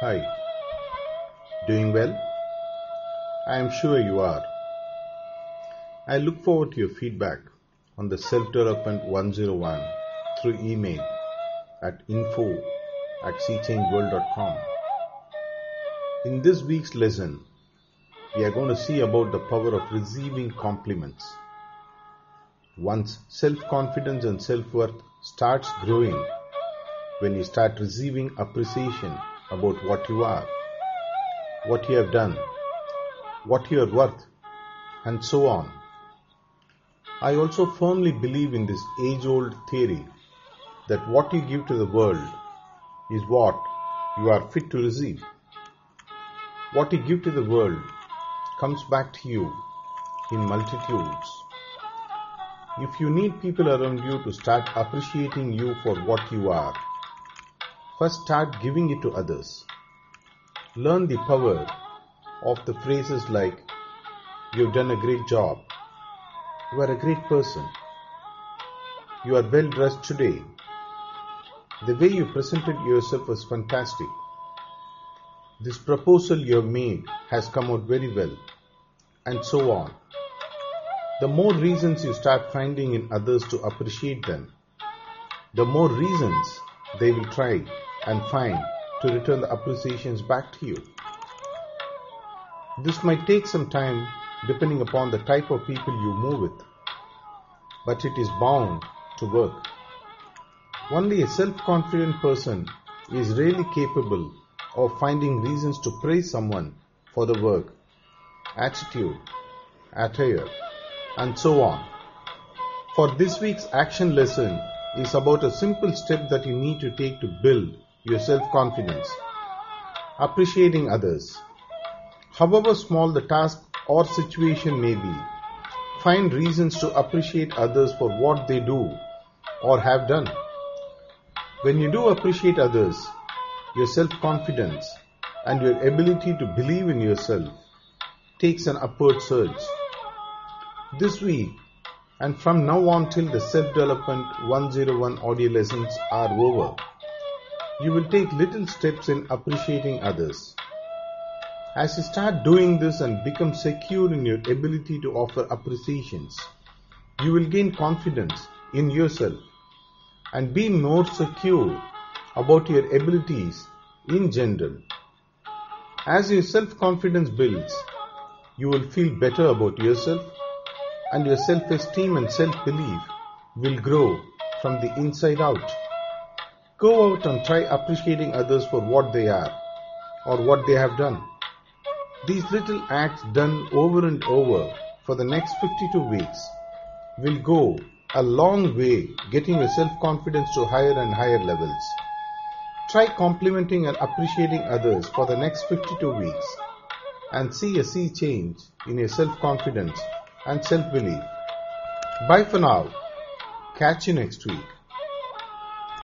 Hi. Doing well? I am sure you are. I look forward to your feedback on the Self Development 101 through email at info at seachangeworld.com. In this week's lesson, we are going to see about the power of receiving compliments. Once self confidence and self worth starts growing, when you start receiving appreciation about what you are, what you have done, what you are worth, and so on. I also firmly believe in this age old theory that what you give to the world is what you are fit to receive. What you give to the world comes back to you in multitudes. If you need people around you to start appreciating you for what you are, first start giving it to others. Learn the power of the phrases like, You've done a great job. You are a great person. You are well dressed today. The way you presented yourself was fantastic. This proposal you have made has come out very well. And so on. The more reasons you start finding in others to appreciate them, the more reasons they will try and find to return the appreciations back to you. This might take some time depending upon the type of people you move with, but it is bound to work. Only a self confident person is really capable of finding reasons to praise someone for the work, attitude, attire, and so on. For this week's action lesson is about a simple step that you need to take to build your self confidence. Appreciating others. However small the task or situation may be, find reasons to appreciate others for what they do or have done. When you do appreciate others, your self confidence and your ability to believe in yourself takes an upward surge. This week and from now on till the self development 101 audio lessons are over, you will take little steps in appreciating others. As you start doing this and become secure in your ability to offer appreciations, you will gain confidence in yourself and be more secure about your abilities in general. As your self confidence builds, you will feel better about yourself and your self esteem and self belief will grow from the inside out. Go out and try appreciating others for what they are or what they have done. These little acts done over and over for the next 52 weeks will go a long way getting your self confidence to higher and higher levels. Try complimenting and appreciating others for the next 52 weeks and see a sea change in your self confidence and self belief. Bye for now. Catch you next week.